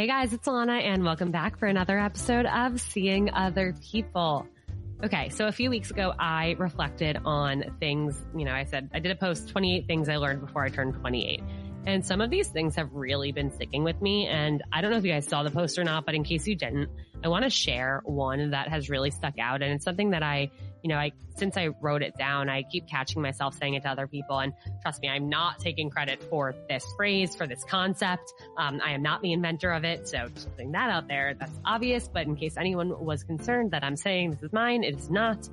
Hey guys, it's Alana and welcome back for another episode of Seeing Other People. Okay, so a few weeks ago, I reflected on things, you know, I said I did a post 28 things I learned before I turned 28. And some of these things have really been sticking with me. And I don't know if you guys saw the post or not, but in case you didn't, I want to share one that has really stuck out. And it's something that I you know, I, since I wrote it down, I keep catching myself saying it to other people. And trust me, I'm not taking credit for this phrase, for this concept. Um, I am not the inventor of it. So just putting that out there, that's obvious. But in case anyone was concerned that I'm saying this is mine, it is not.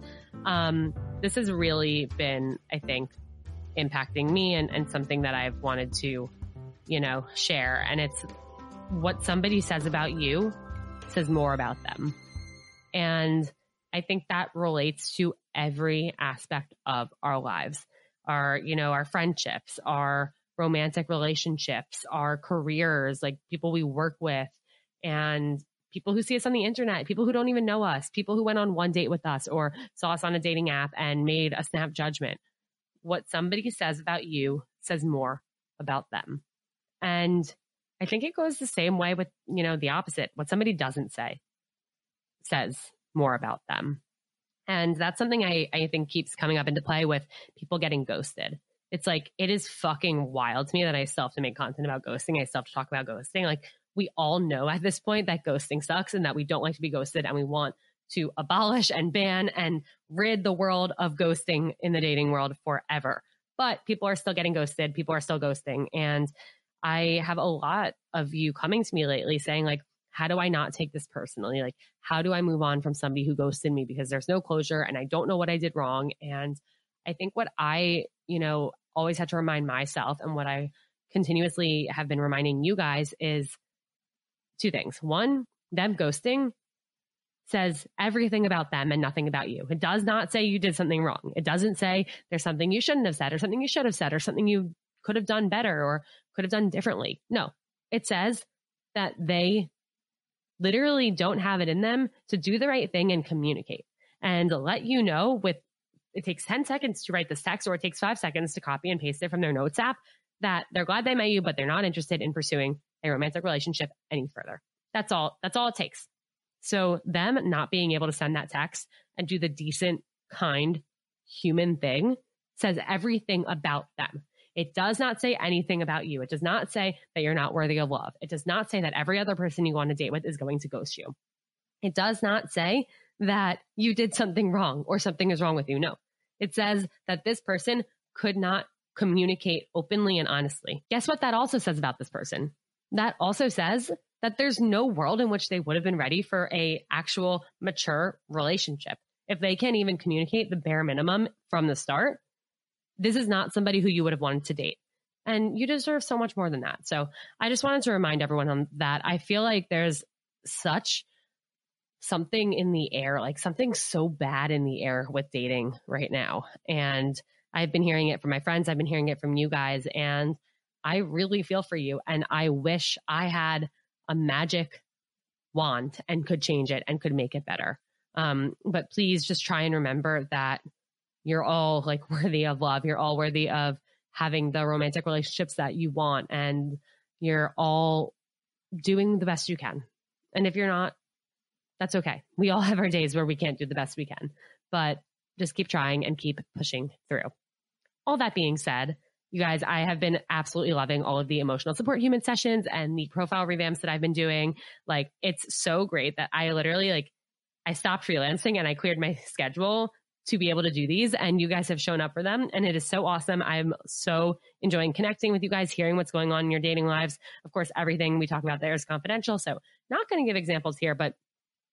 Um, this has really been, I think, impacting me and, and something that I've wanted to, you know, share. And it's what somebody says about you says more about them. And I think that relates to every aspect of our lives. Our, you know, our friendships, our romantic relationships, our careers, like people we work with and people who see us on the internet, people who don't even know us, people who went on one date with us or saw us on a dating app and made a snap judgment. What somebody says about you says more about them. And I think it goes the same way with, you know, the opposite. What somebody doesn't say says more about them. And that's something I, I think keeps coming up into play with people getting ghosted. It's like, it is fucking wild to me that I still have to make content about ghosting. I still have to talk about ghosting. Like, we all know at this point that ghosting sucks and that we don't like to be ghosted and we want to abolish and ban and rid the world of ghosting in the dating world forever. But people are still getting ghosted. People are still ghosting. And I have a lot of you coming to me lately saying, like, how do I not take this personally? Like, how do I move on from somebody who ghosted me because there's no closure and I don't know what I did wrong? And I think what I, you know, always had to remind myself and what I continuously have been reminding you guys is two things. One, them ghosting says everything about them and nothing about you. It does not say you did something wrong. It doesn't say there's something you shouldn't have said or something you should have said or something you could have done better or could have done differently. No, it says that they literally don't have it in them to do the right thing and communicate and let you know with it takes 10 seconds to write this text or it takes five seconds to copy and paste it from their notes app that they're glad they met you, but they're not interested in pursuing a romantic relationship any further. That's all. That's all it takes. So them not being able to send that text and do the decent, kind, human thing says everything about them. It does not say anything about you. It does not say that you're not worthy of love. It does not say that every other person you on a date with is going to ghost you. It does not say that you did something wrong or something is wrong with you. No, it says that this person could not communicate openly and honestly. Guess what that also says about this person? That also says that there's no world in which they would have been ready for a actual mature relationship. If they can't even communicate the bare minimum from the start, this is not somebody who you would have wanted to date. And you deserve so much more than that. So I just wanted to remind everyone on that. I feel like there's such something in the air, like something so bad in the air with dating right now. And I've been hearing it from my friends. I've been hearing it from you guys. And I really feel for you. And I wish I had a magic wand and could change it and could make it better. Um, but please just try and remember that you're all like worthy of love. You're all worthy of having the romantic relationships that you want and you're all doing the best you can. And if you're not, that's okay. We all have our days where we can't do the best we can, but just keep trying and keep pushing through. All that being said, you guys, I have been absolutely loving all of the emotional support human sessions and the profile revamps that I've been doing. Like, it's so great that I literally like, I stopped freelancing and I cleared my schedule to be able to do these and you guys have shown up for them and it is so awesome. I'm so enjoying connecting with you guys, hearing what's going on in your dating lives. Of course, everything we talk about there is confidential. So not going to give examples here, but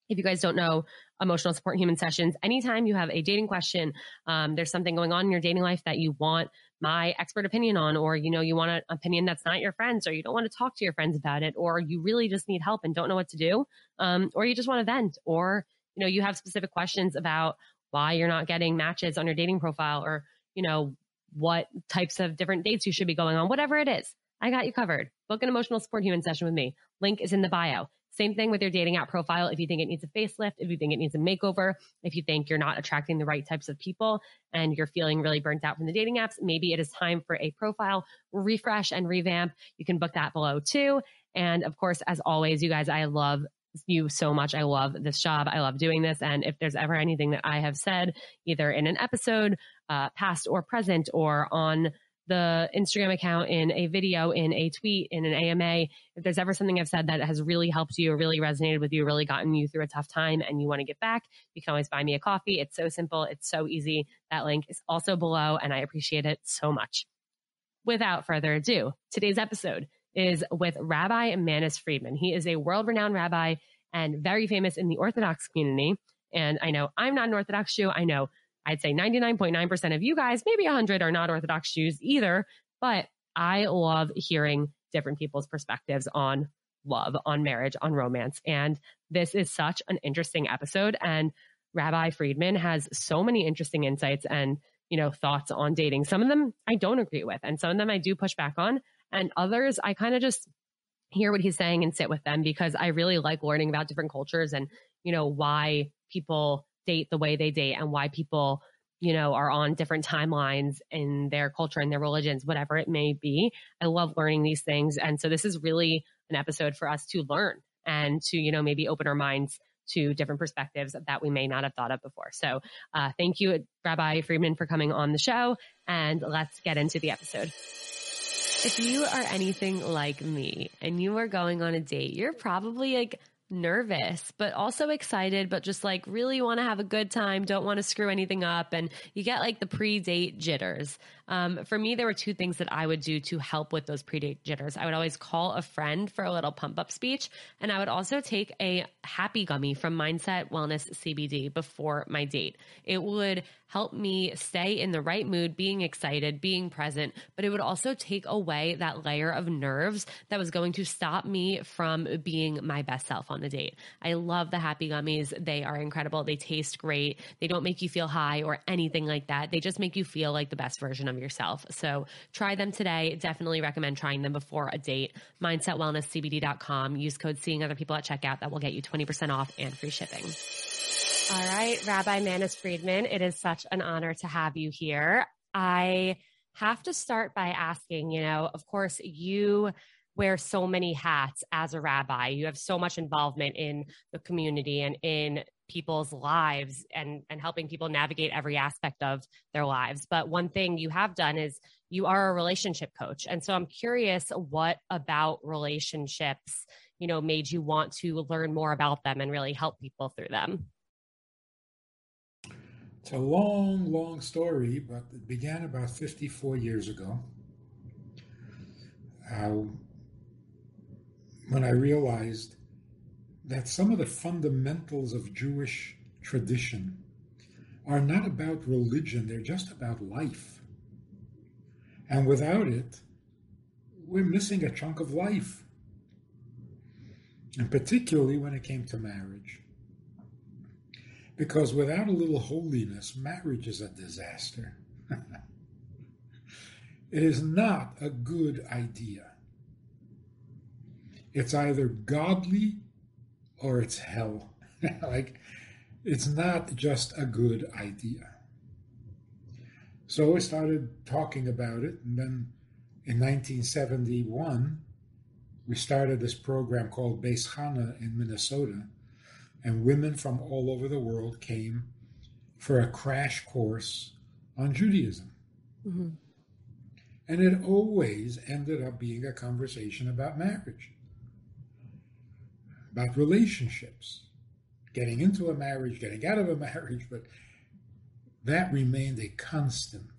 if you guys don't know emotional support human sessions, anytime you have a dating question, um, there's something going on in your dating life that you want my expert opinion on, or you know, you want an opinion that's not your friends, or you don't want to talk to your friends about it, or you really just need help and don't know what to do, um, or you just want to vent, or you know, you have specific questions about why you're not getting matches on your dating profile or, you know, what types of different dates you should be going on, whatever it is. I got you covered. Book an emotional support human session with me. Link is in the bio. Same thing with your dating app profile. If you think it needs a facelift, if you think it needs a makeover, if you think you're not attracting the right types of people and you're feeling really burnt out from the dating apps, maybe it is time for a profile refresh and revamp. You can book that below too. And of course, as always, you guys, I love you so much. I love this job. I love doing this. And if there's ever anything that I have said, either in an episode, uh, past or present, or on the Instagram account, in a video, in a tweet, in an AMA, if there's ever something I've said that has really helped you, really resonated with you, really gotten you through a tough time, and you want to get back, you can always buy me a coffee. It's so simple. It's so easy. That link is also below, and I appreciate it so much. Without further ado, today's episode is with Rabbi Manis Friedman. He is a world renowned rabbi and very famous in the Orthodox community. And I know I'm not an Orthodox Jew. I know I'd say 99.9% of you guys, maybe 100 are not Orthodox Jews either. But I love hearing different people's perspectives on love, on marriage, on romance. And this is such an interesting episode. And Rabbi Friedman has so many interesting insights and you know thoughts on dating. Some of them I don't agree with, and some of them I do push back on and others I kind of just hear what he's saying and sit with them because I really like learning about different cultures and, you know, why people date the way they date and why people, you know, are on different timelines in their culture and their religions, whatever it may be. I love learning these things. And so this is really an episode for us to learn and to, you know, maybe open our minds to different perspectives that we may not have thought of before. So, uh, thank you, Rabbi Friedman, for coming on the show. And let's get into the episode. If you are anything like me and you are going on a date, you're probably like nervous, but also excited, but just like really want to have a good time, don't want to screw anything up. And you get like the pre date jitters. Um, for me, there were two things that I would do to help with those pre date jitters. I would always call a friend for a little pump up speech. And I would also take a happy gummy from Mindset Wellness CBD before my date. It would help me stay in the right mood, being excited, being present, but it would also take away that layer of nerves that was going to stop me from being my best self on the date. I love the happy gummies. They are incredible. They taste great. They don't make you feel high or anything like that. They just make you feel like the best version of yourself. So try them today. Definitely recommend trying them before a date. MindsetWellnessCBD.com. Use code seeing other people at checkout. That will get you 20% off and free shipping. All right, Rabbi Manis Friedman, it is such an honor to have you here. I have to start by asking, you know, of course, you wear so many hats as a rabbi. You have so much involvement in the community and in people's lives and and helping people navigate every aspect of their lives. But one thing you have done is you are a relationship coach. And so I'm curious what about relationships, you know, made you want to learn more about them and really help people through them? It's a long, long story, but it began about 54 years ago. Uh, when I realized that some of the fundamentals of Jewish tradition are not about religion, they're just about life. And without it, we're missing a chunk of life. And particularly when it came to marriage. Because without a little holiness, marriage is a disaster. it is not a good idea. It's either godly or it's hell. like, it's not just a good idea. So I started talking about it, and then in 1971, we started this program called Beis Chana in Minnesota and women from all over the world came for a crash course on Judaism. Mm-hmm. And it always ended up being a conversation about marriage, about relationships, getting into a marriage, getting out of a marriage, but that remained a constant.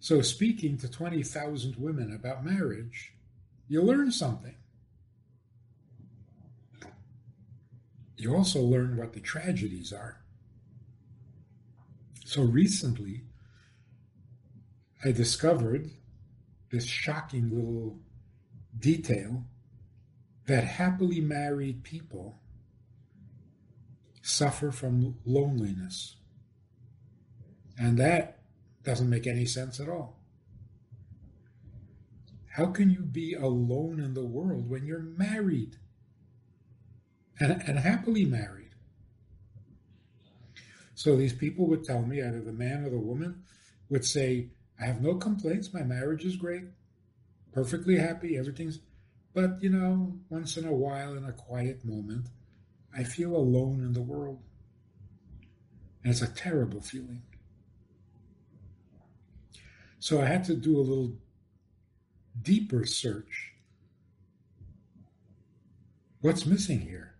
So, speaking to 20,000 women about marriage, you learn something. you also learn what the tragedies are. So recently, I discovered this shocking little detail that happily married people suffer from loneliness. And that doesn't make any sense at all. How can you be alone in the world when you're married? and, and happily married. So these people would tell me, either the man or the woman would say, I have no complaints. My marriage is great, perfectly happy. Everything's, but you know, once in a while, in a quiet moment, I feel alone in the world. And it's a terrible feeling. So I had to do a little deeper search. What's missing here?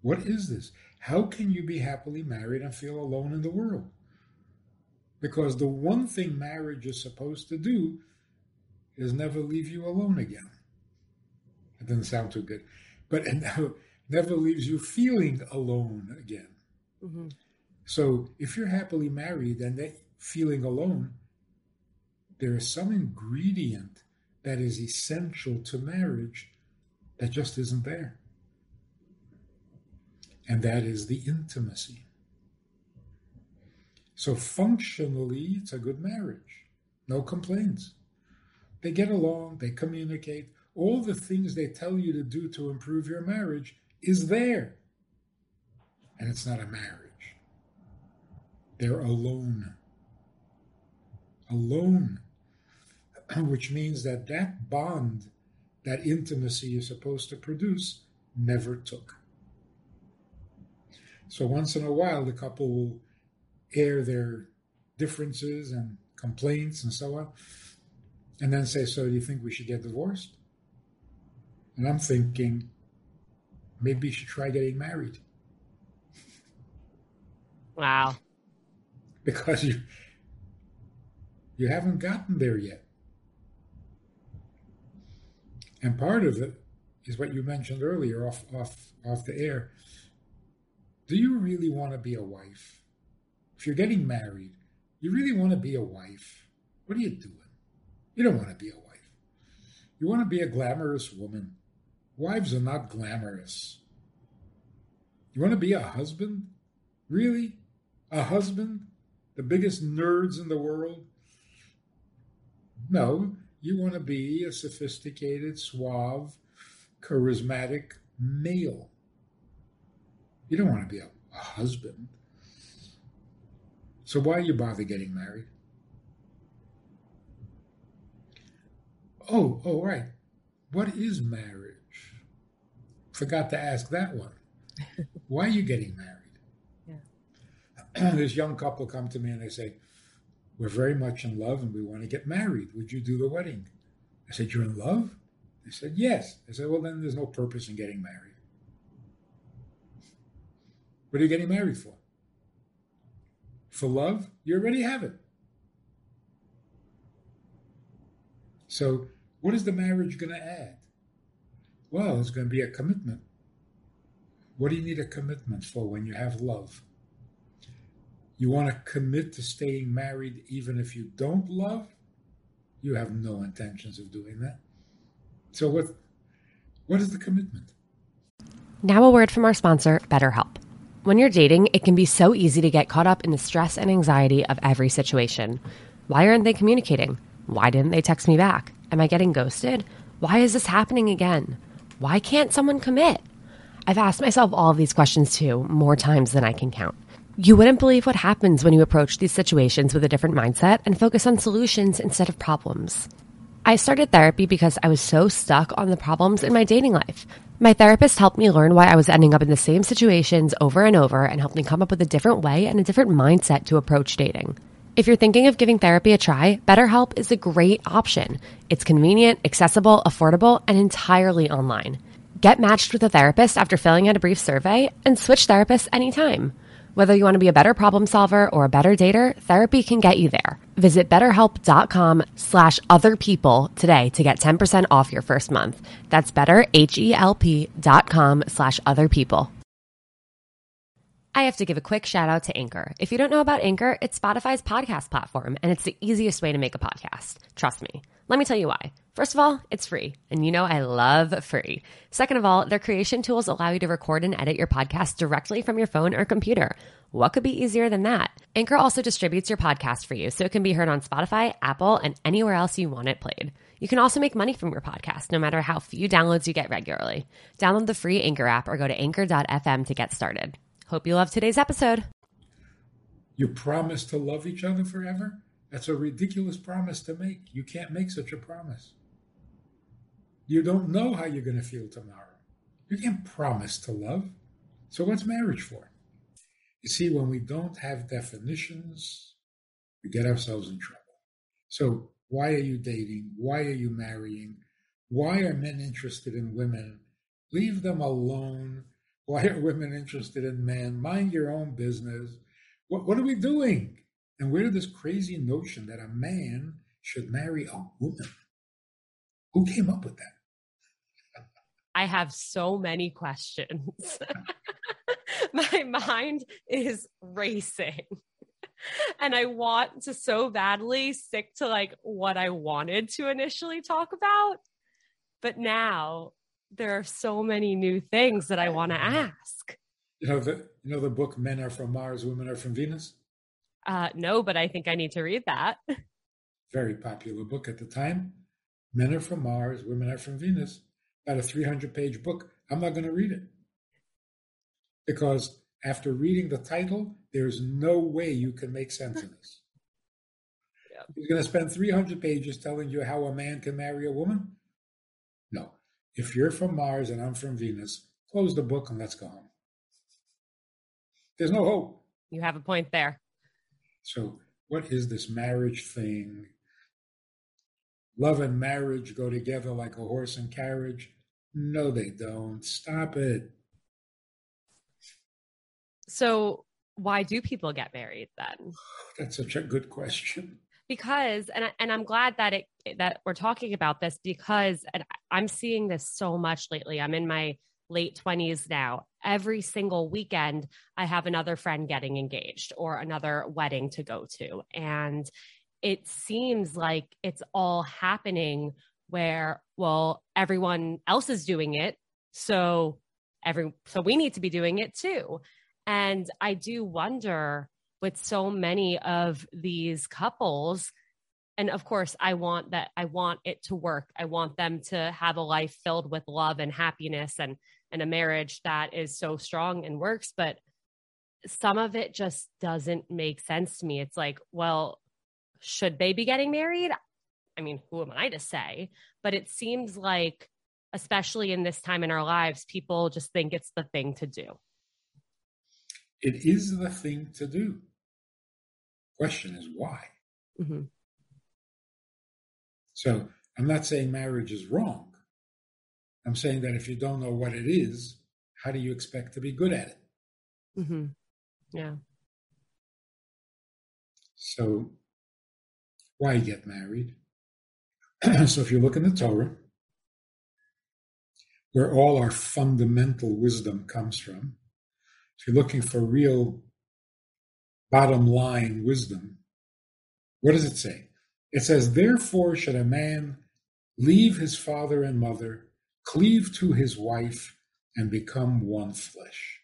What is this? How can you be happily married and feel alone in the world? Because the one thing marriage is supposed to do is never leave you alone again. It doesn't sound too good, but it never, never leaves you feeling alone again. Mm-hmm. So if you're happily married and that feeling alone, there is some ingredient that is essential to marriage that just isn't there. And that is the intimacy. So functionally, it's a good marriage. No complaints. They get along, they communicate. All the things they tell you to do to improve your marriage is there. And it's not a marriage. They're alone. Alone. Which means that that bond, that intimacy is supposed to produce, never took. So once in a while, the couple will air their differences and complaints and so on, and then say, So do you think we should get divorced? And I'm thinking, maybe you should try getting married. Wow. because you you haven't gotten there yet. And part of it is what you mentioned earlier off off off the air. Do you really want to be a wife? If you're getting married, you really want to be a wife. What are you doing? You don't want to be a wife. You want to be a glamorous woman. Wives are not glamorous. You want to be a husband? Really? A husband? The biggest nerds in the world? No, you want to be a sophisticated, suave, charismatic male. You don't want to be a, a husband. So why do you bother getting married? Oh, oh, right. What is marriage? Forgot to ask that one. why are you getting married? Yeah. this young couple come to me and they say, We're very much in love and we want to get married. Would you do the wedding? I said, You're in love? They said, Yes. I said, Well, then there's no purpose in getting married. What are you getting married for? For love? You already have it. So, what is the marriage going to add? Well, it's going to be a commitment. What do you need a commitment for when you have love? You want to commit to staying married even if you don't love? You have no intentions of doing that. So what what is the commitment? Now a word from our sponsor, BetterHelp. When you're dating, it can be so easy to get caught up in the stress and anxiety of every situation. Why aren't they communicating? Why didn't they text me back? Am I getting ghosted? Why is this happening again? Why can't someone commit? I've asked myself all of these questions too, more times than I can count. You wouldn't believe what happens when you approach these situations with a different mindset and focus on solutions instead of problems. I started therapy because I was so stuck on the problems in my dating life. My therapist helped me learn why I was ending up in the same situations over and over and helped me come up with a different way and a different mindset to approach dating. If you're thinking of giving therapy a try, BetterHelp is a great option. It's convenient, accessible, affordable, and entirely online. Get matched with a therapist after filling out a brief survey and switch therapists anytime. Whether you want to be a better problem solver or a better dater, therapy can get you there. Visit betterhelp.com slash other people today to get 10% off your first month. That's betterhelp.com slash other people. I have to give a quick shout out to Anchor. If you don't know about Anchor, it's Spotify's podcast platform, and it's the easiest way to make a podcast. Trust me. Let me tell you why. First of all, it's free, and you know I love free. Second of all, their creation tools allow you to record and edit your podcast directly from your phone or computer. What could be easier than that? Anchor also distributes your podcast for you, so it can be heard on Spotify, Apple, and anywhere else you want it played. You can also make money from your podcast, no matter how few downloads you get regularly. Download the free Anchor app or go to anchor.fm to get started. Hope you love today's episode. You promise to love each other forever? That's a ridiculous promise to make. You can't make such a promise. You don't know how you're going to feel tomorrow. You can't promise to love. So, what's marriage for? You see, when we don't have definitions, we get ourselves in trouble. So, why are you dating? Why are you marrying? Why are men interested in women? Leave them alone. Why are women interested in men? Mind your own business. What, what are we doing? And where did this crazy notion that a man should marry a woman? Who came up with that? I have so many questions. My mind is racing. and I want to so badly stick to like what I wanted to initially talk about. But now there are so many new things that I want to ask. You know the you know the book Men Are From Mars, Women Are From Venus? Uh no, but I think I need to read that. Very popular book at the time. Men are from Mars, women are from Venus. About a 300 page book. I'm not going to read it. Because after reading the title, there's no way you can make sense of this. Yeah. He's going to spend 300 pages telling you how a man can marry a woman? No. If you're from Mars and I'm from Venus, close the book and let's go home. There's no hope. You have a point there. So, what is this marriage thing? Love and marriage go together like a horse and carriage. No, they don't. Stop it. So, why do people get married then? That's such a good question. Because and I, and I'm glad that it that we're talking about this because I'm seeing this so much lately. I'm in my late 20s now. Every single weekend I have another friend getting engaged or another wedding to go to and it seems like it's all happening where well everyone else is doing it so every so we need to be doing it too and I do wonder with so many of these couples, and of course, I want that, I want it to work. I want them to have a life filled with love and happiness and, and a marriage that is so strong and works. But some of it just doesn't make sense to me. It's like, well, should they be getting married? I mean, who am I to say? But it seems like, especially in this time in our lives, people just think it's the thing to do. It is the thing to do. Question is why? Mm-hmm. So I'm not saying marriage is wrong. I'm saying that if you don't know what it is, how do you expect to be good at it? Mm-hmm. Yeah. So why get married? so if you look in the Torah, where all our fundamental wisdom comes from, if you're looking for real bottom line wisdom, what does it say? It says, Therefore, should a man leave his father and mother, cleave to his wife, and become one flesh.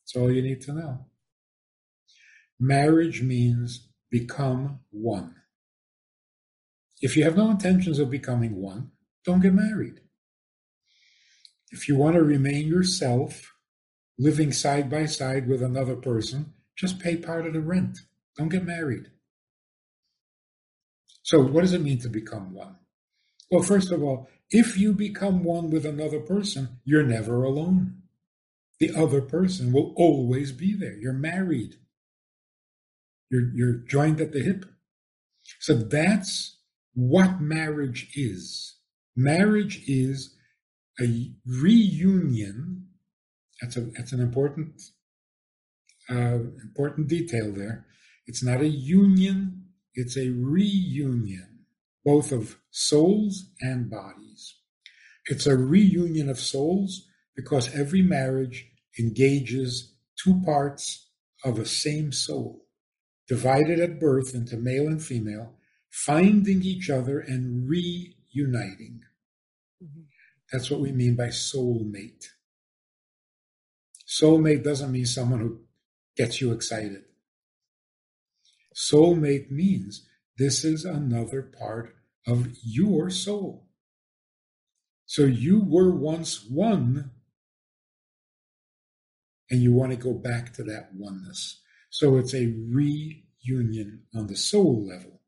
That's all you need to know. Marriage means become one. If you have no intentions of becoming one, don't get married. If you want to remain yourself, living side by side with another person, just pay part of the rent. Don't get married. So, what does it mean to become one? Well, first of all, if you become one with another person, you're never alone. The other person will always be there. You're married. You're, you're joined at the hip. So that's what marriage is. Marriage is a reunion that's a that's an important uh, important detail there. It's not a union; it's a reunion, both of souls and bodies. It's a reunion of souls because every marriage engages two parts of a same soul, divided at birth into male and female, finding each other and reuniting. Mm-hmm. That's what we mean by soulmate. Soulmate doesn't mean someone who gets you excited. Soulmate means this is another part of your soul. So you were once one, and you want to go back to that oneness. So it's a reunion on the soul level.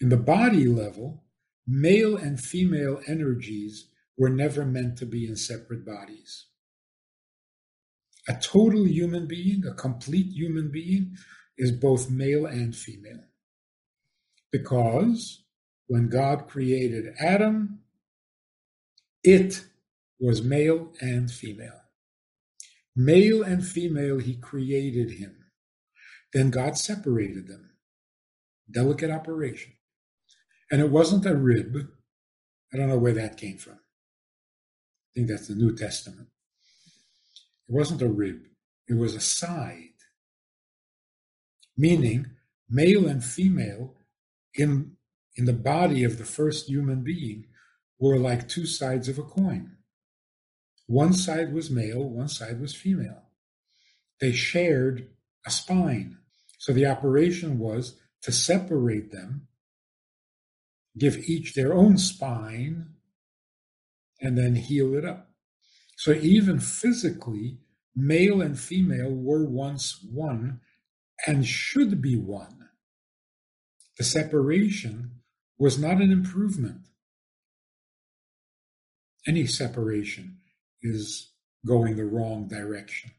In the body level, male and female energies were never meant to be in separate bodies. A total human being, a complete human being, is both male and female. Because when God created Adam, it was male and female. Male and female, he created him. Then God separated them. Delicate operation. And it wasn't a rib. I don't know where that came from. I think that's the New Testament. It wasn't a rib, it was a side. Meaning, male and female in, in the body of the first human being were like two sides of a coin. One side was male, one side was female. They shared a spine. So the operation was to separate them, give each their own spine, and then heal it up. So even physically, male and female were once one and should be one. The separation was not an improvement. Any separation is going the wrong direction.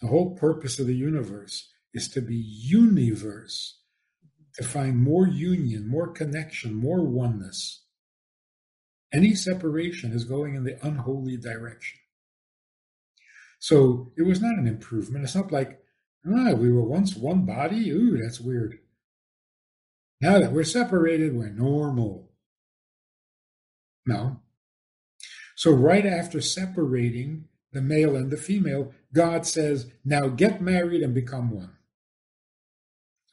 The whole purpose of the universe is to be universe, to find more union, more connection, more oneness. Any separation is going in the unholy direction. So it was not an improvement. It's not like, ah, we were once one body. Ooh, that's weird. Now that we're separated, we're normal. No. So, right after separating the male and the female, God says, now get married and become one.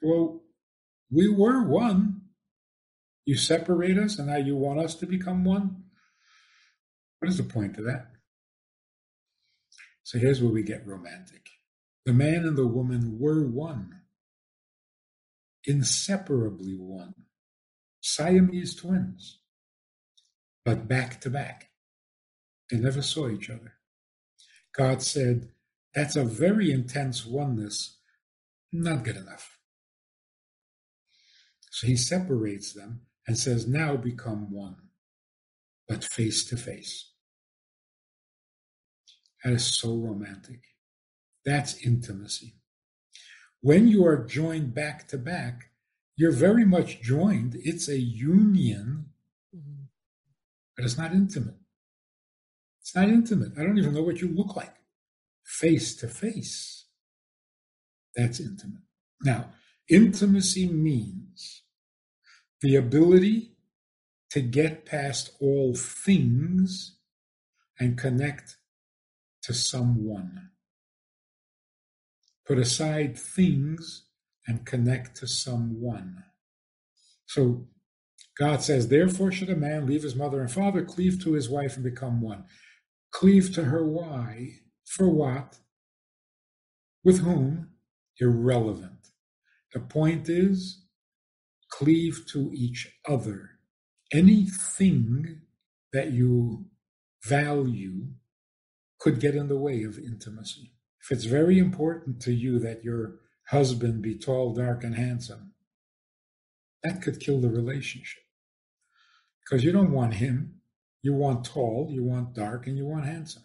Well, we were one. You separate us, and now you want us to become one? What is the point of that? So here's where we get romantic. The man and the woman were one, inseparably one, Siamese twins, but back to back. They never saw each other. God said, That's a very intense oneness, not good enough. So he separates them and says, Now become one, but face to face. That is so romantic. That's intimacy. When you are joined back to back, you're very much joined. It's a union, mm-hmm. but it's not intimate. It's not intimate. I don't even know what you look like face to face. That's intimate. Now, intimacy means the ability to get past all things and connect to someone. Put aside things and connect to someone. So God says, Therefore should a man leave his mother and father, cleave to his wife, and become one. Cleave to her. Why? For what? With whom? Irrelevant. The point is, cleave to each other. Anything that you value could get in the way of intimacy. If it's very important to you that your husband be tall, dark, and handsome, that could kill the relationship. Because you don't want him. You want tall, you want dark, and you want handsome.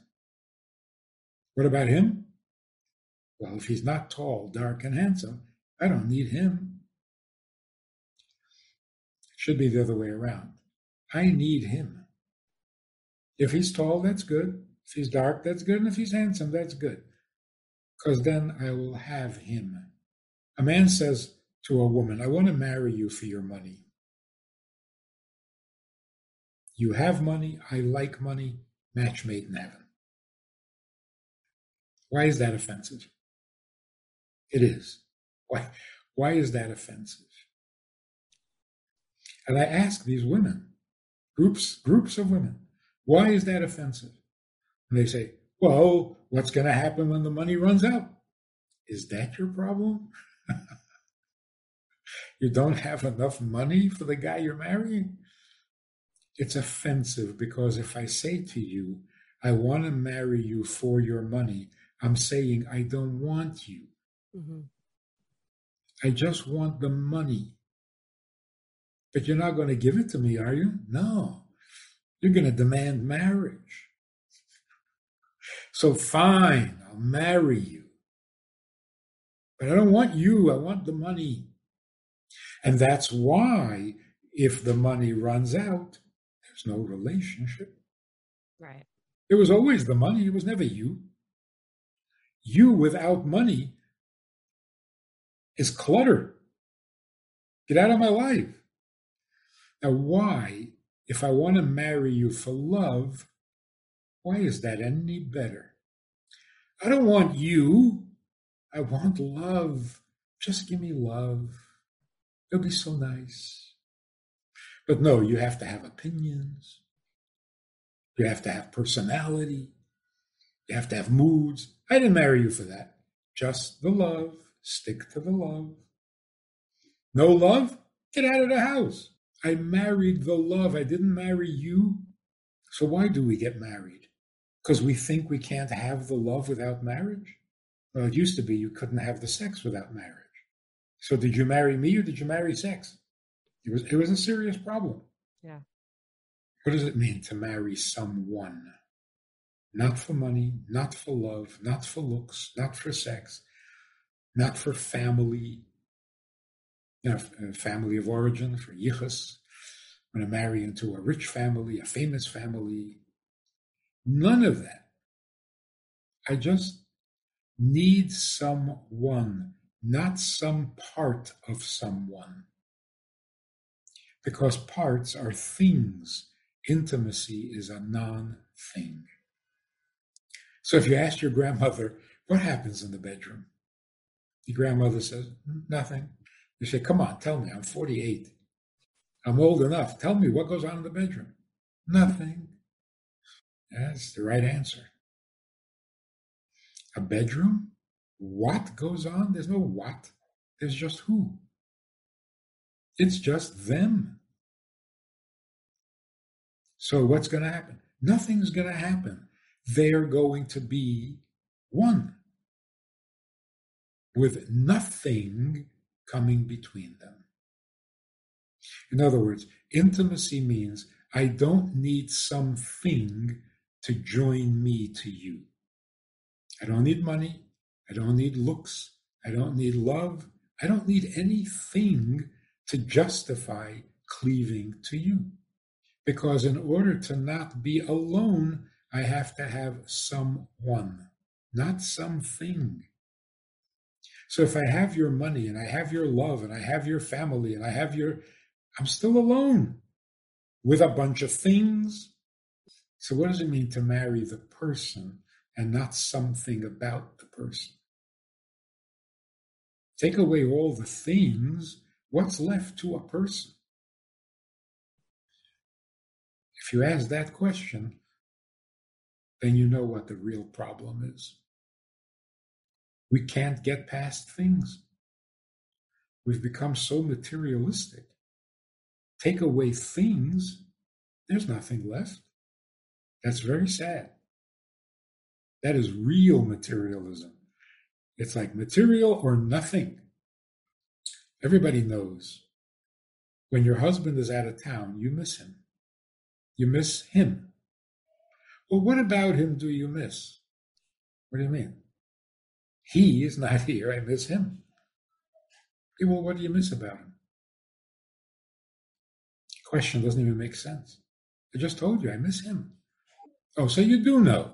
What about him? Well, if he's not tall, dark, and handsome, I don't need him. Should be the other way around. I need him. If he's tall, that's good. If he's dark, that's good. And if he's handsome, that's good. Because then I will have him. A man says to a woman, I want to marry you for your money. You have money, I like money, match made in heaven. Why is that offensive? It is. Why, why is that offensive? And I ask these women, groups, groups of women, why is that offensive? And they say, well, what's going to happen when the money runs out? Is that your problem? you don't have enough money for the guy you're marrying? it's offensive because if I say to you, I want to marry you for your money, I'm saying I don't want you. Mm-hmm. I just want the money. But you're not going to give it to me, are you? No. You're going to demand marriage. So fine, I'll marry you. But I don't want you, I want the money. And that's why, if the money runs out, there's no relationship. Right. It was always the money, it was never you. You without money is clutter. Get out of my life. Now, why, if I want to marry you for love, why is that any better? I don't want you. I want love. Just give me love. It'll be so nice. But no, you have to have opinions. You have to have personality. You have to have moods. I didn't marry you for that. Just the love. Stick to the love. No love? Get out of the house. I married the love. I didn't marry you. So why do we get married? Because we think we can't have the love without marriage? Well, it used to be you couldn't have the sex without marriage. So did you marry me or did you marry sex? It was it was a serious problem. Yeah. What does it mean to marry someone? Not for money, not for love, not for looks, not for sex, not for family, family of origin, for yichus. I'm going to marry into a rich family, a famous family. None of that. I just need someone, not some part of someone. Because parts are things. Intimacy is a non thing. So if you ask your grandmother, what happens in the bedroom? The grandmother says, nothing. You say, come on, tell me, I'm 48. I'm old enough. Tell me what goes on in the bedroom. Nothing. That's the right answer. A bedroom? What goes on? There's no what. There's just who. It's just them. So what's going to happen? Nothing's going to happen. They're going to be one with nothing coming between them. In other words, intimacy means I don't need something to join me to you. I don't need money. I don't need looks. I don't need love. I don't need anything to justify cleaving to you. Because in order to not be alone, I have to have someone, not something. So if I have your money and I have your love and I have your family and I have your, I'm still alone with a bunch of things. So what does it mean to marry the person and not something about the person? Take away all the things, what's left to a person? If you ask that question, then you know what the real problem is. We can't get past things. We've become so materialistic. Take away things, there's nothing left. That's very sad. That is real materialism. It's like material or nothing. Everybody knows when your husband is out of town, you miss him. You miss him. Well, what about him do you miss? What do you mean? He is not here. I miss him. Well, what do you miss about him? The question doesn't even make sense. I just told you I miss him. Oh, so you do know.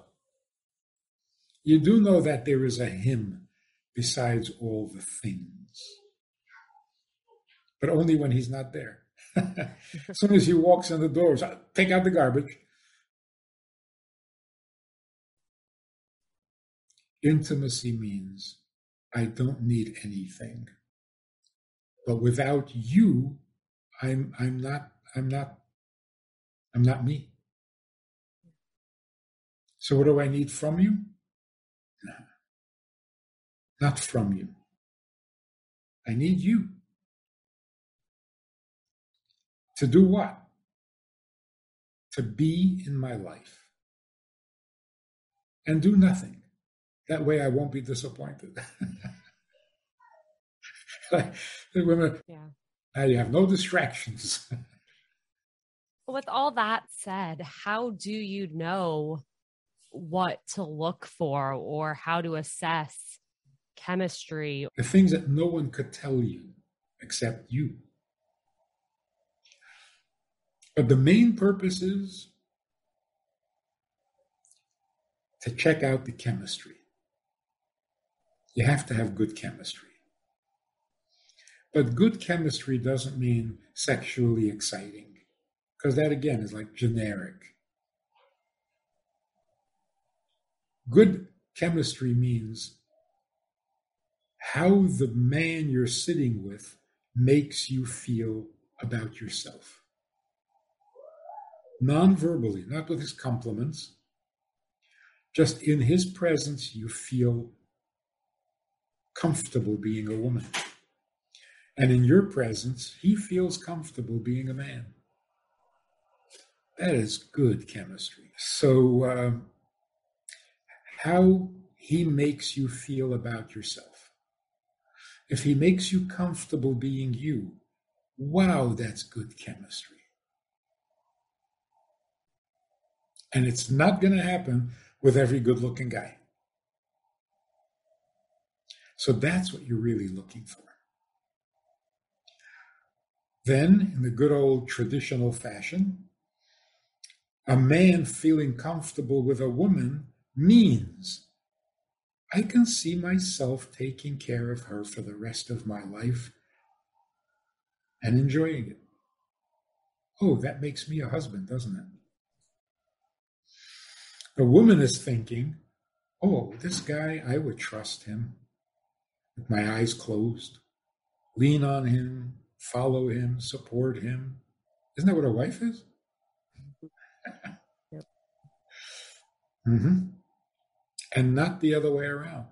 You do know that there is a him besides all the things. But only when he's not there. as soon as he walks in the doors, ah, take out the garbage. Intimacy means I don't need anything. But without you, I'm I'm not I'm not I'm not me. So what do I need from you? No. Not from you. I need you. To do what? to be in my life and do nothing. That way I won't be disappointed. women, yeah. you have no distractions. With all that said, how do you know what to look for or how to assess chemistry? The things that no one could tell you except you. But the main purpose is to check out the chemistry. You have to have good chemistry. But good chemistry doesn't mean sexually exciting, because that again is like generic. Good chemistry means how the man you're sitting with makes you feel about yourself. Non verbally, not with his compliments, just in his presence, you feel comfortable being a woman. And in your presence, he feels comfortable being a man. That is good chemistry. So, um, how he makes you feel about yourself. If he makes you comfortable being you, wow, that's good chemistry. And it's not going to happen with every good looking guy. So that's what you're really looking for. Then, in the good old traditional fashion, a man feeling comfortable with a woman means I can see myself taking care of her for the rest of my life and enjoying it. Oh, that makes me a husband, doesn't it? The woman is thinking, oh, this guy, I would trust him with my eyes closed, lean on him, follow him, support him. Isn't that what a wife is? yep. mm-hmm. And not the other way around.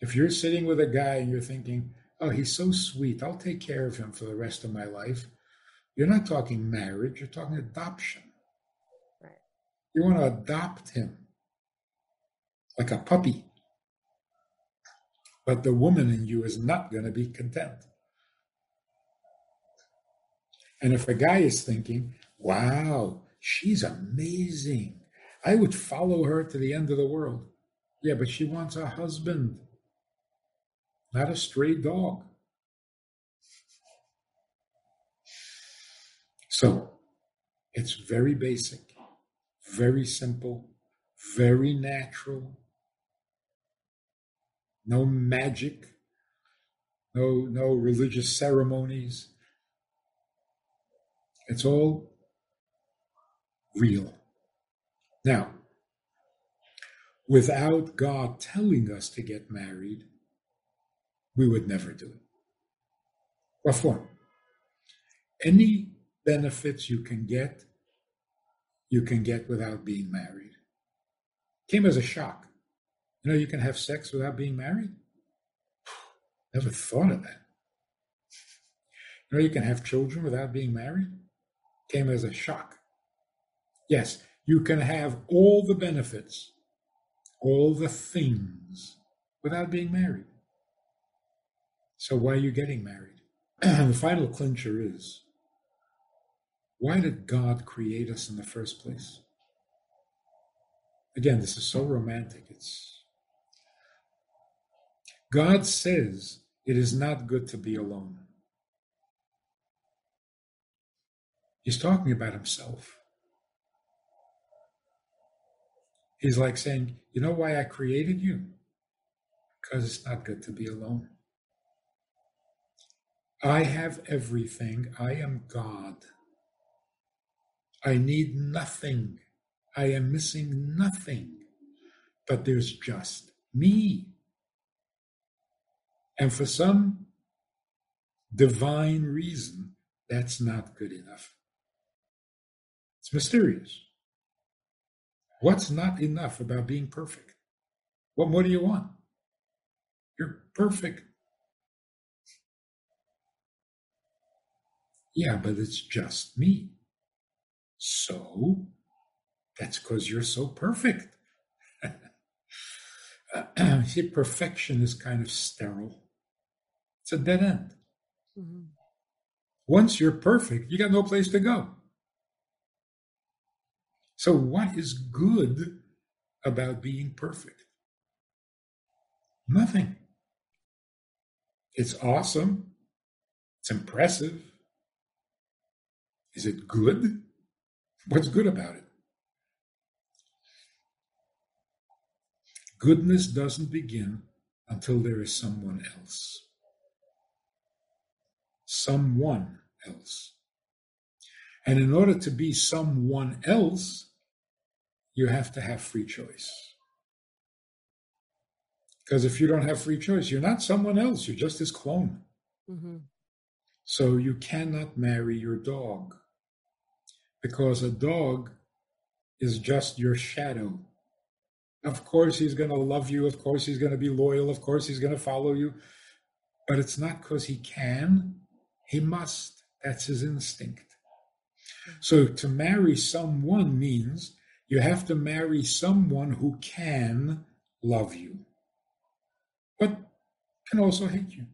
If you're sitting with a guy and you're thinking, oh, he's so sweet, I'll take care of him for the rest of my life, you're not talking marriage, you're talking adoption. Right. You want to adopt him like a puppy. But the woman in you is not going to be content. And if a guy is thinking, wow, she's amazing, I would follow her to the end of the world. Yeah, but she wants a husband, not a stray dog. So it's very basic, very simple, very natural. No magic, no, no religious ceremonies. It's all real. Now, without God telling us to get married, we would never do it. What for? Any benefits you can get, you can get without being married. Came as a shock. You know, you can have sex without being married? Never thought of that. You know, you can have children without being married? came as a shock. Yes, you can have all the benefits, all the things without being married. So why are you getting married? the final clincher is why did God create us in the first place? Again, this is so romantic. It's God says it is not good to be alone. He's talking about himself. He's like saying, You know why I created you? Because it's not good to be alone. I have everything. I am God. I need nothing. I am missing nothing. But there's just me. And for some divine reason, that's not good enough. It's mysterious. What's not enough about being perfect? What more do you want? You're perfect. Yeah, but it's just me. So that's because you're so perfect. See, perfection is kind of sterile. It's a dead end. Mm-hmm. Once you're perfect, you got no place to go. So, what is good about being perfect? Nothing. It's awesome. It's impressive. Is it good? What's good about it? Goodness doesn't begin until there is someone else. Someone else. And in order to be someone else, you have to have free choice. Because if you don't have free choice, you're not someone else, you're just this clone. Mm-hmm. So you cannot marry your dog because a dog is just your shadow. Of course, he's going to love you. Of course, he's going to be loyal. Of course, he's going to follow you. But it's not because he can, he must. That's his instinct. So to marry someone means you have to marry someone who can love you, but can also hate you.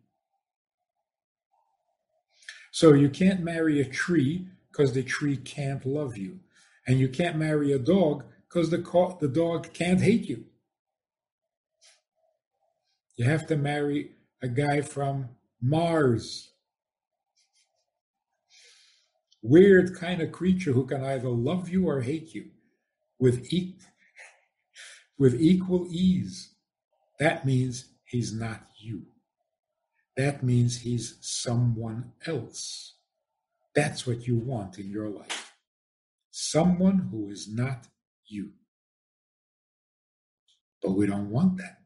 So you can't marry a tree because the tree can't love you. And you can't marry a dog because the, the dog can't hate you. You have to marry a guy from Mars. Weird kind of creature who can either love you or hate you with, e- with equal ease. That means he's not you. That means he's someone else. That's what you want in your life. Someone who is not you. But we don't want that.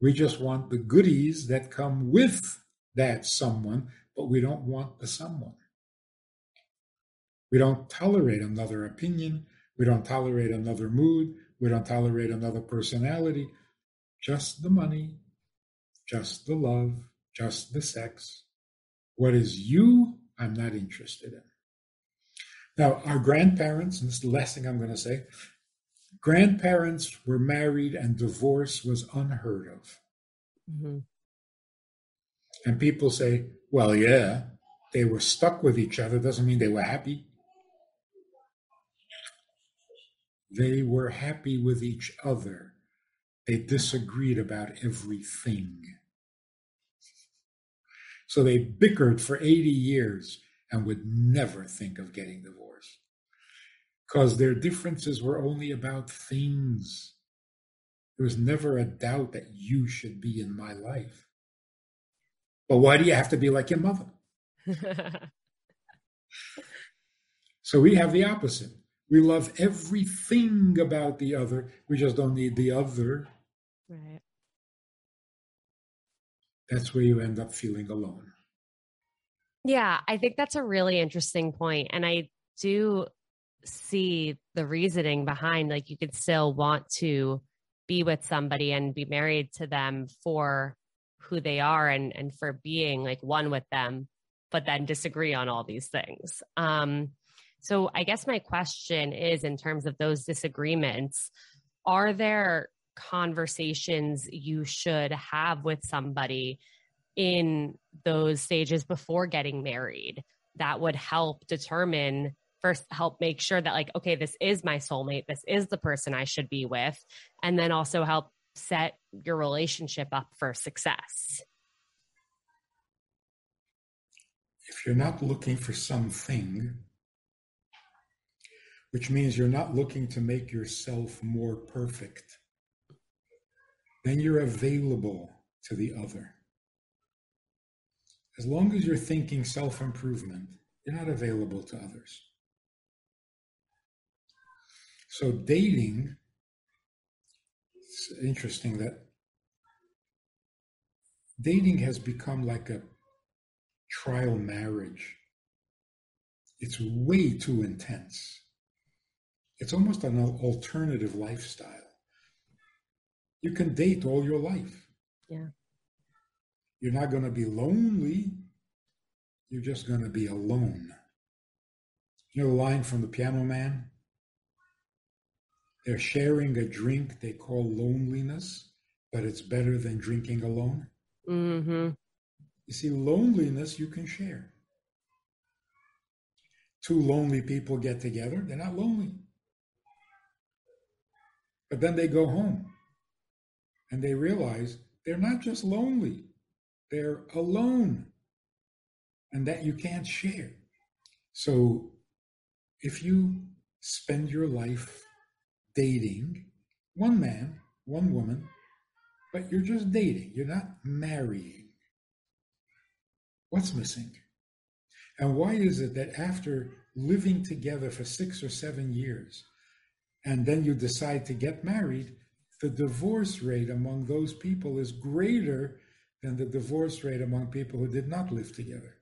We just want the goodies that come with that someone, but we don't want the someone. We don't tolerate another opinion. We don't tolerate another mood. We don't tolerate another personality. Just the money, just the love, just the sex. What is you, I'm not interested in. Now, our grandparents, and this is the last thing I'm going to say grandparents were married and divorce was unheard of. Mm-hmm. And people say, well, yeah, they were stuck with each other, doesn't mean they were happy. They were happy with each other. They disagreed about everything. So they bickered for 80 years and would never think of getting divorced because their differences were only about things. There was never a doubt that you should be in my life. But why do you have to be like your mother? so we have the opposite. We love everything about the other. We just don't need the other. Right. That's where you end up feeling alone. Yeah, I think that's a really interesting point. And I do see the reasoning behind like you could still want to be with somebody and be married to them for who they are and and for being like one with them but then disagree on all these things um so I guess my question is in terms of those disagreements, are there conversations you should have with somebody in those stages before getting married that would help determine first help make sure that like okay this is my soulmate this is the person i should be with and then also help set your relationship up for success? If you're not looking for something which means you're not looking to make yourself more perfect. Then you're available to the other. As long as you're thinking self improvement, you're not available to others. So, dating, it's interesting that dating has become like a trial marriage. It's way too intense. It's almost an alternative lifestyle. You can date all your life. Yeah. You're not going to be lonely. You're just going to be alone. You know the line from the piano man? They're sharing a drink they call loneliness, but it's better than drinking alone. Mm-hmm. You see, loneliness you can share. Two lonely people get together, they're not lonely. But then they go home and they realize they're not just lonely, they're alone and that you can't share. So if you spend your life dating one man, one woman, but you're just dating, you're not marrying, what's missing? And why is it that after living together for six or seven years, and then you decide to get married, the divorce rate among those people is greater than the divorce rate among people who did not live together?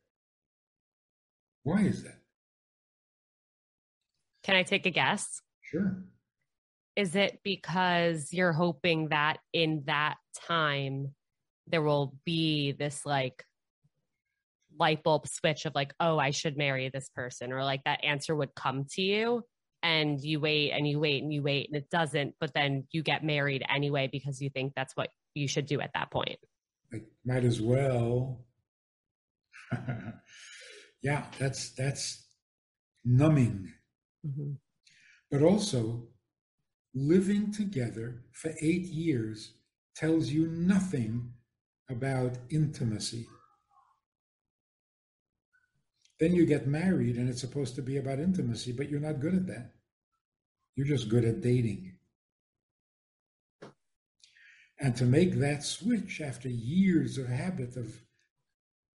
Why is that? Can I take a guess? Sure. Is it because you're hoping that in that time there will be this like light bulb switch of like, oh, I should marry this person, or like that answer would come to you and you wait and you wait and you wait and it doesn't, but then you get married anyway because you think that's what you should do at that point. Like, might as well. yeah, that's that's numbing. Mm-hmm. But also, living together for eight years tells you nothing about intimacy. Then you get married and it's supposed to be about intimacy, but you're not good at that. You're just good at dating. And to make that switch after years of habit of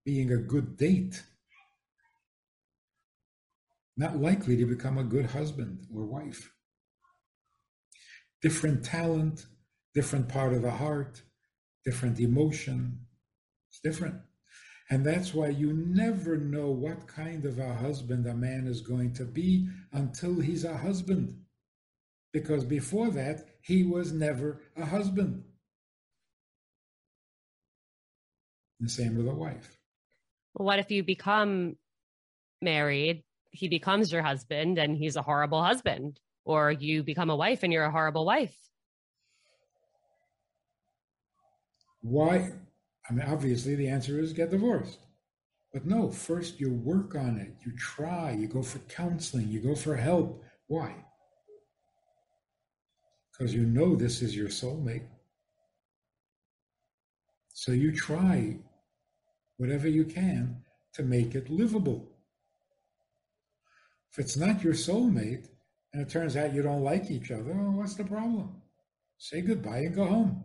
being a good date, not likely to become a good husband or wife. Different talent, different part of the heart, different emotion. It's different. And that's why you never know what kind of a husband a man is going to be until he's a husband. Because before that, he was never a husband. The same with a wife. What if you become married? He becomes your husband and he's a horrible husband, or you become a wife and you're a horrible wife. Why? I mean, obviously, the answer is get divorced. But no, first you work on it, you try, you go for counseling, you go for help. Why? Because you know this is your soulmate. So you try whatever you can to make it livable. If it's not your soulmate and it turns out you don't like each other, well, what's the problem? Say goodbye and go home.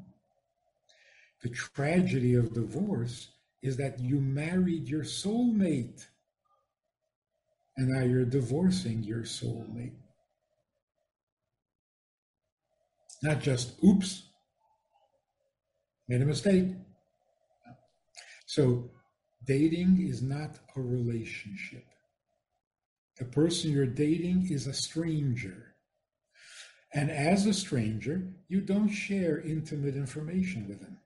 The tragedy of divorce is that you married your soulmate and now you're divorcing your soulmate. Not just, oops, made a mistake. So, dating is not a relationship. The person you're dating is a stranger. And as a stranger, you don't share intimate information with him.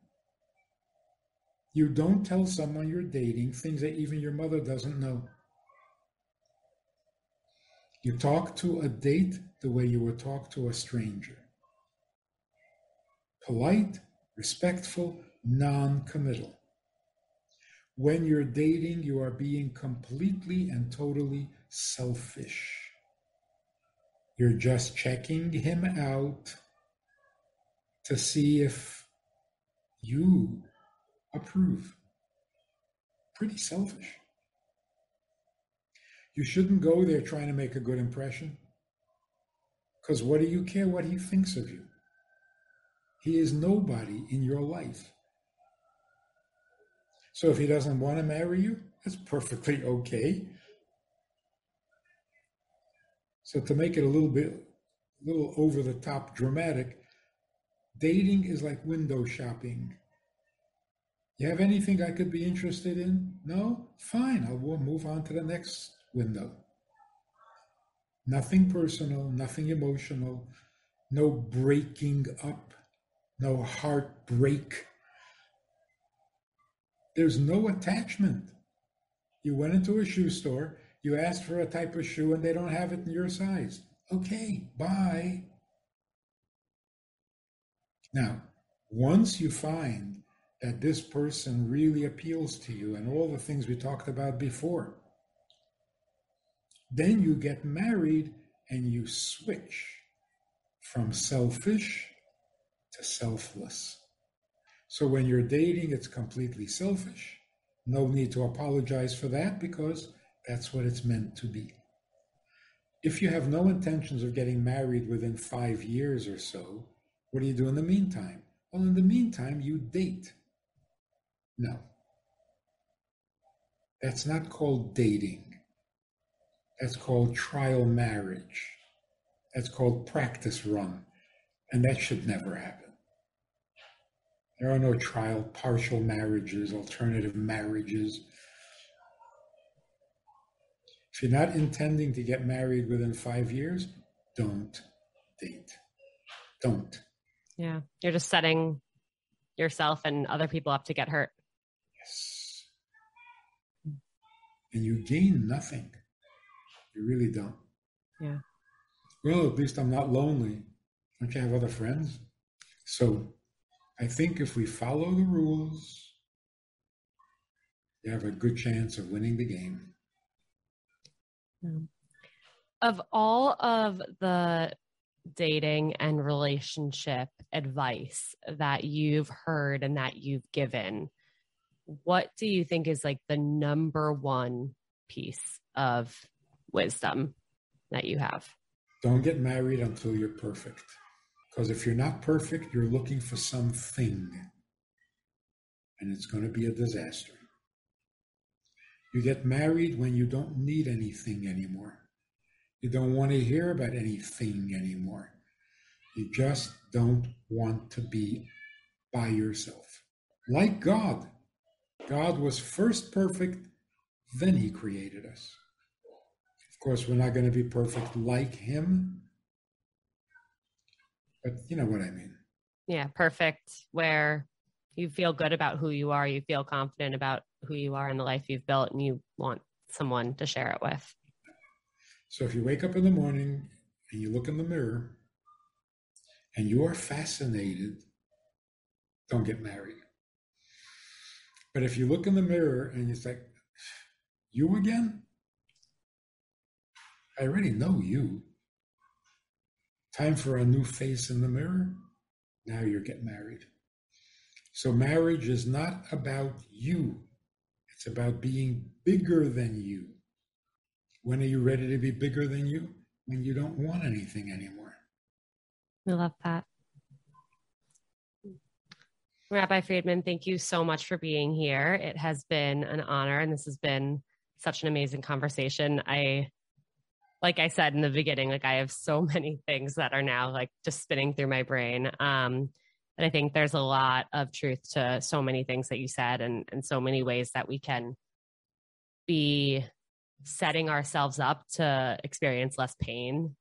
You don't tell someone you're dating things that even your mother doesn't know. You talk to a date the way you would talk to a stranger polite, respectful, non committal. When you're dating, you are being completely and totally selfish. You're just checking him out to see if you approve. Pretty selfish. You shouldn't go there trying to make a good impression. Because what do you care what he thinks of you? He is nobody in your life. So if he doesn't want to marry you, that's perfectly okay. So to make it a little bit, a little over the top dramatic, dating is like window shopping. You have anything I could be interested in? No? Fine, I'll move on to the next window. Nothing personal, nothing emotional, no breaking up, no heartbreak. There's no attachment. You went into a shoe store You asked for a type of shoe and they don't have it in your size. Okay, bye. Now, once you find that this person really appeals to you and all the things we talked about before, then you get married and you switch from selfish to selfless. So when you're dating, it's completely selfish. No need to apologize for that because that's what it's meant to be. If you have no intentions of getting married within five years or so, what do you do in the meantime? Well, in the meantime, you date. No. That's not called dating. That's called trial marriage. That's called practice run. And that should never happen. There are no trial, partial marriages, alternative marriages. If you're not intending to get married within five years, don't date. Don't. Yeah. You're just setting yourself and other people up to get hurt. Yes. And you gain nothing. You really don't. Yeah. Well, at least I'm not lonely. Don't you have other friends? So I think if we follow the rules, you have a good chance of winning the game. Of all of the dating and relationship advice that you've heard and that you've given, what do you think is like the number one piece of wisdom that you have? Don't get married until you're perfect. Because if you're not perfect, you're looking for something, and it's going to be a disaster. You get married when you don't need anything anymore. You don't want to hear about anything anymore. You just don't want to be by yourself. Like God. God was first perfect, then he created us. Of course, we're not going to be perfect like him, but you know what I mean. Yeah, perfect. Where you feel good about who you are, you feel confident about who you are and the life you've built, and you want someone to share it with. So if you wake up in the morning and you look in the mirror and you are fascinated, don't get married. But if you look in the mirror and you like, you again? I already know you. Time for a new face in the mirror. Now you're getting married. So marriage is not about you. It's about being bigger than you. When are you ready to be bigger than you? When you don't want anything anymore. I love that. Rabbi Friedman, thank you so much for being here. It has been an honor, and this has been such an amazing conversation. I like I said in the beginning, like I have so many things that are now like just spinning through my brain. Um, and I think there's a lot of truth to so many things that you said and, and so many ways that we can be setting ourselves up to experience less pain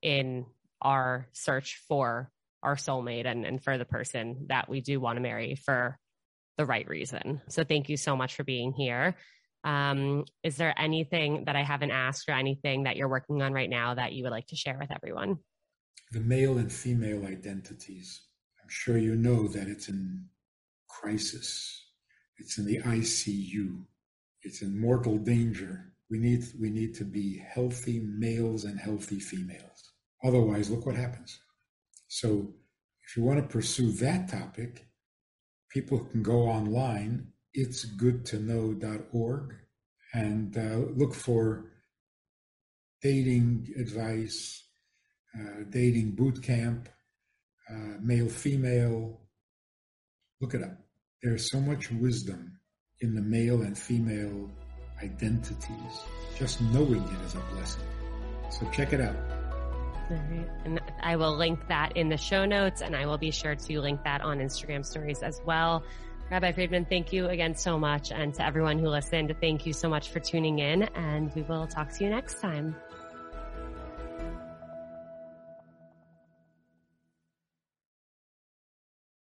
in our search for our soulmate and, and for the person that we do want to marry for the right reason. So thank you so much for being here. Um, is there anything that I haven't asked or anything that you're working on right now that you would like to share with everyone? The male and female identities. I'm sure you know that it's in crisis. It's in the ICU. It's in mortal danger. We need we need to be healthy males and healthy females. Otherwise, look what happens. So, if you want to pursue that topic, people can go online it's good to know.org and uh, look for dating advice, uh, dating boot camp, uh, male female. Look it up. There's so much wisdom in the male and female identities. Just knowing it is a blessing. So check it out. And I will link that in the show notes and I will be sure to link that on Instagram stories as well. Rabbi Friedman, thank you again so much. And to everyone who listened, thank you so much for tuning in and we will talk to you next time.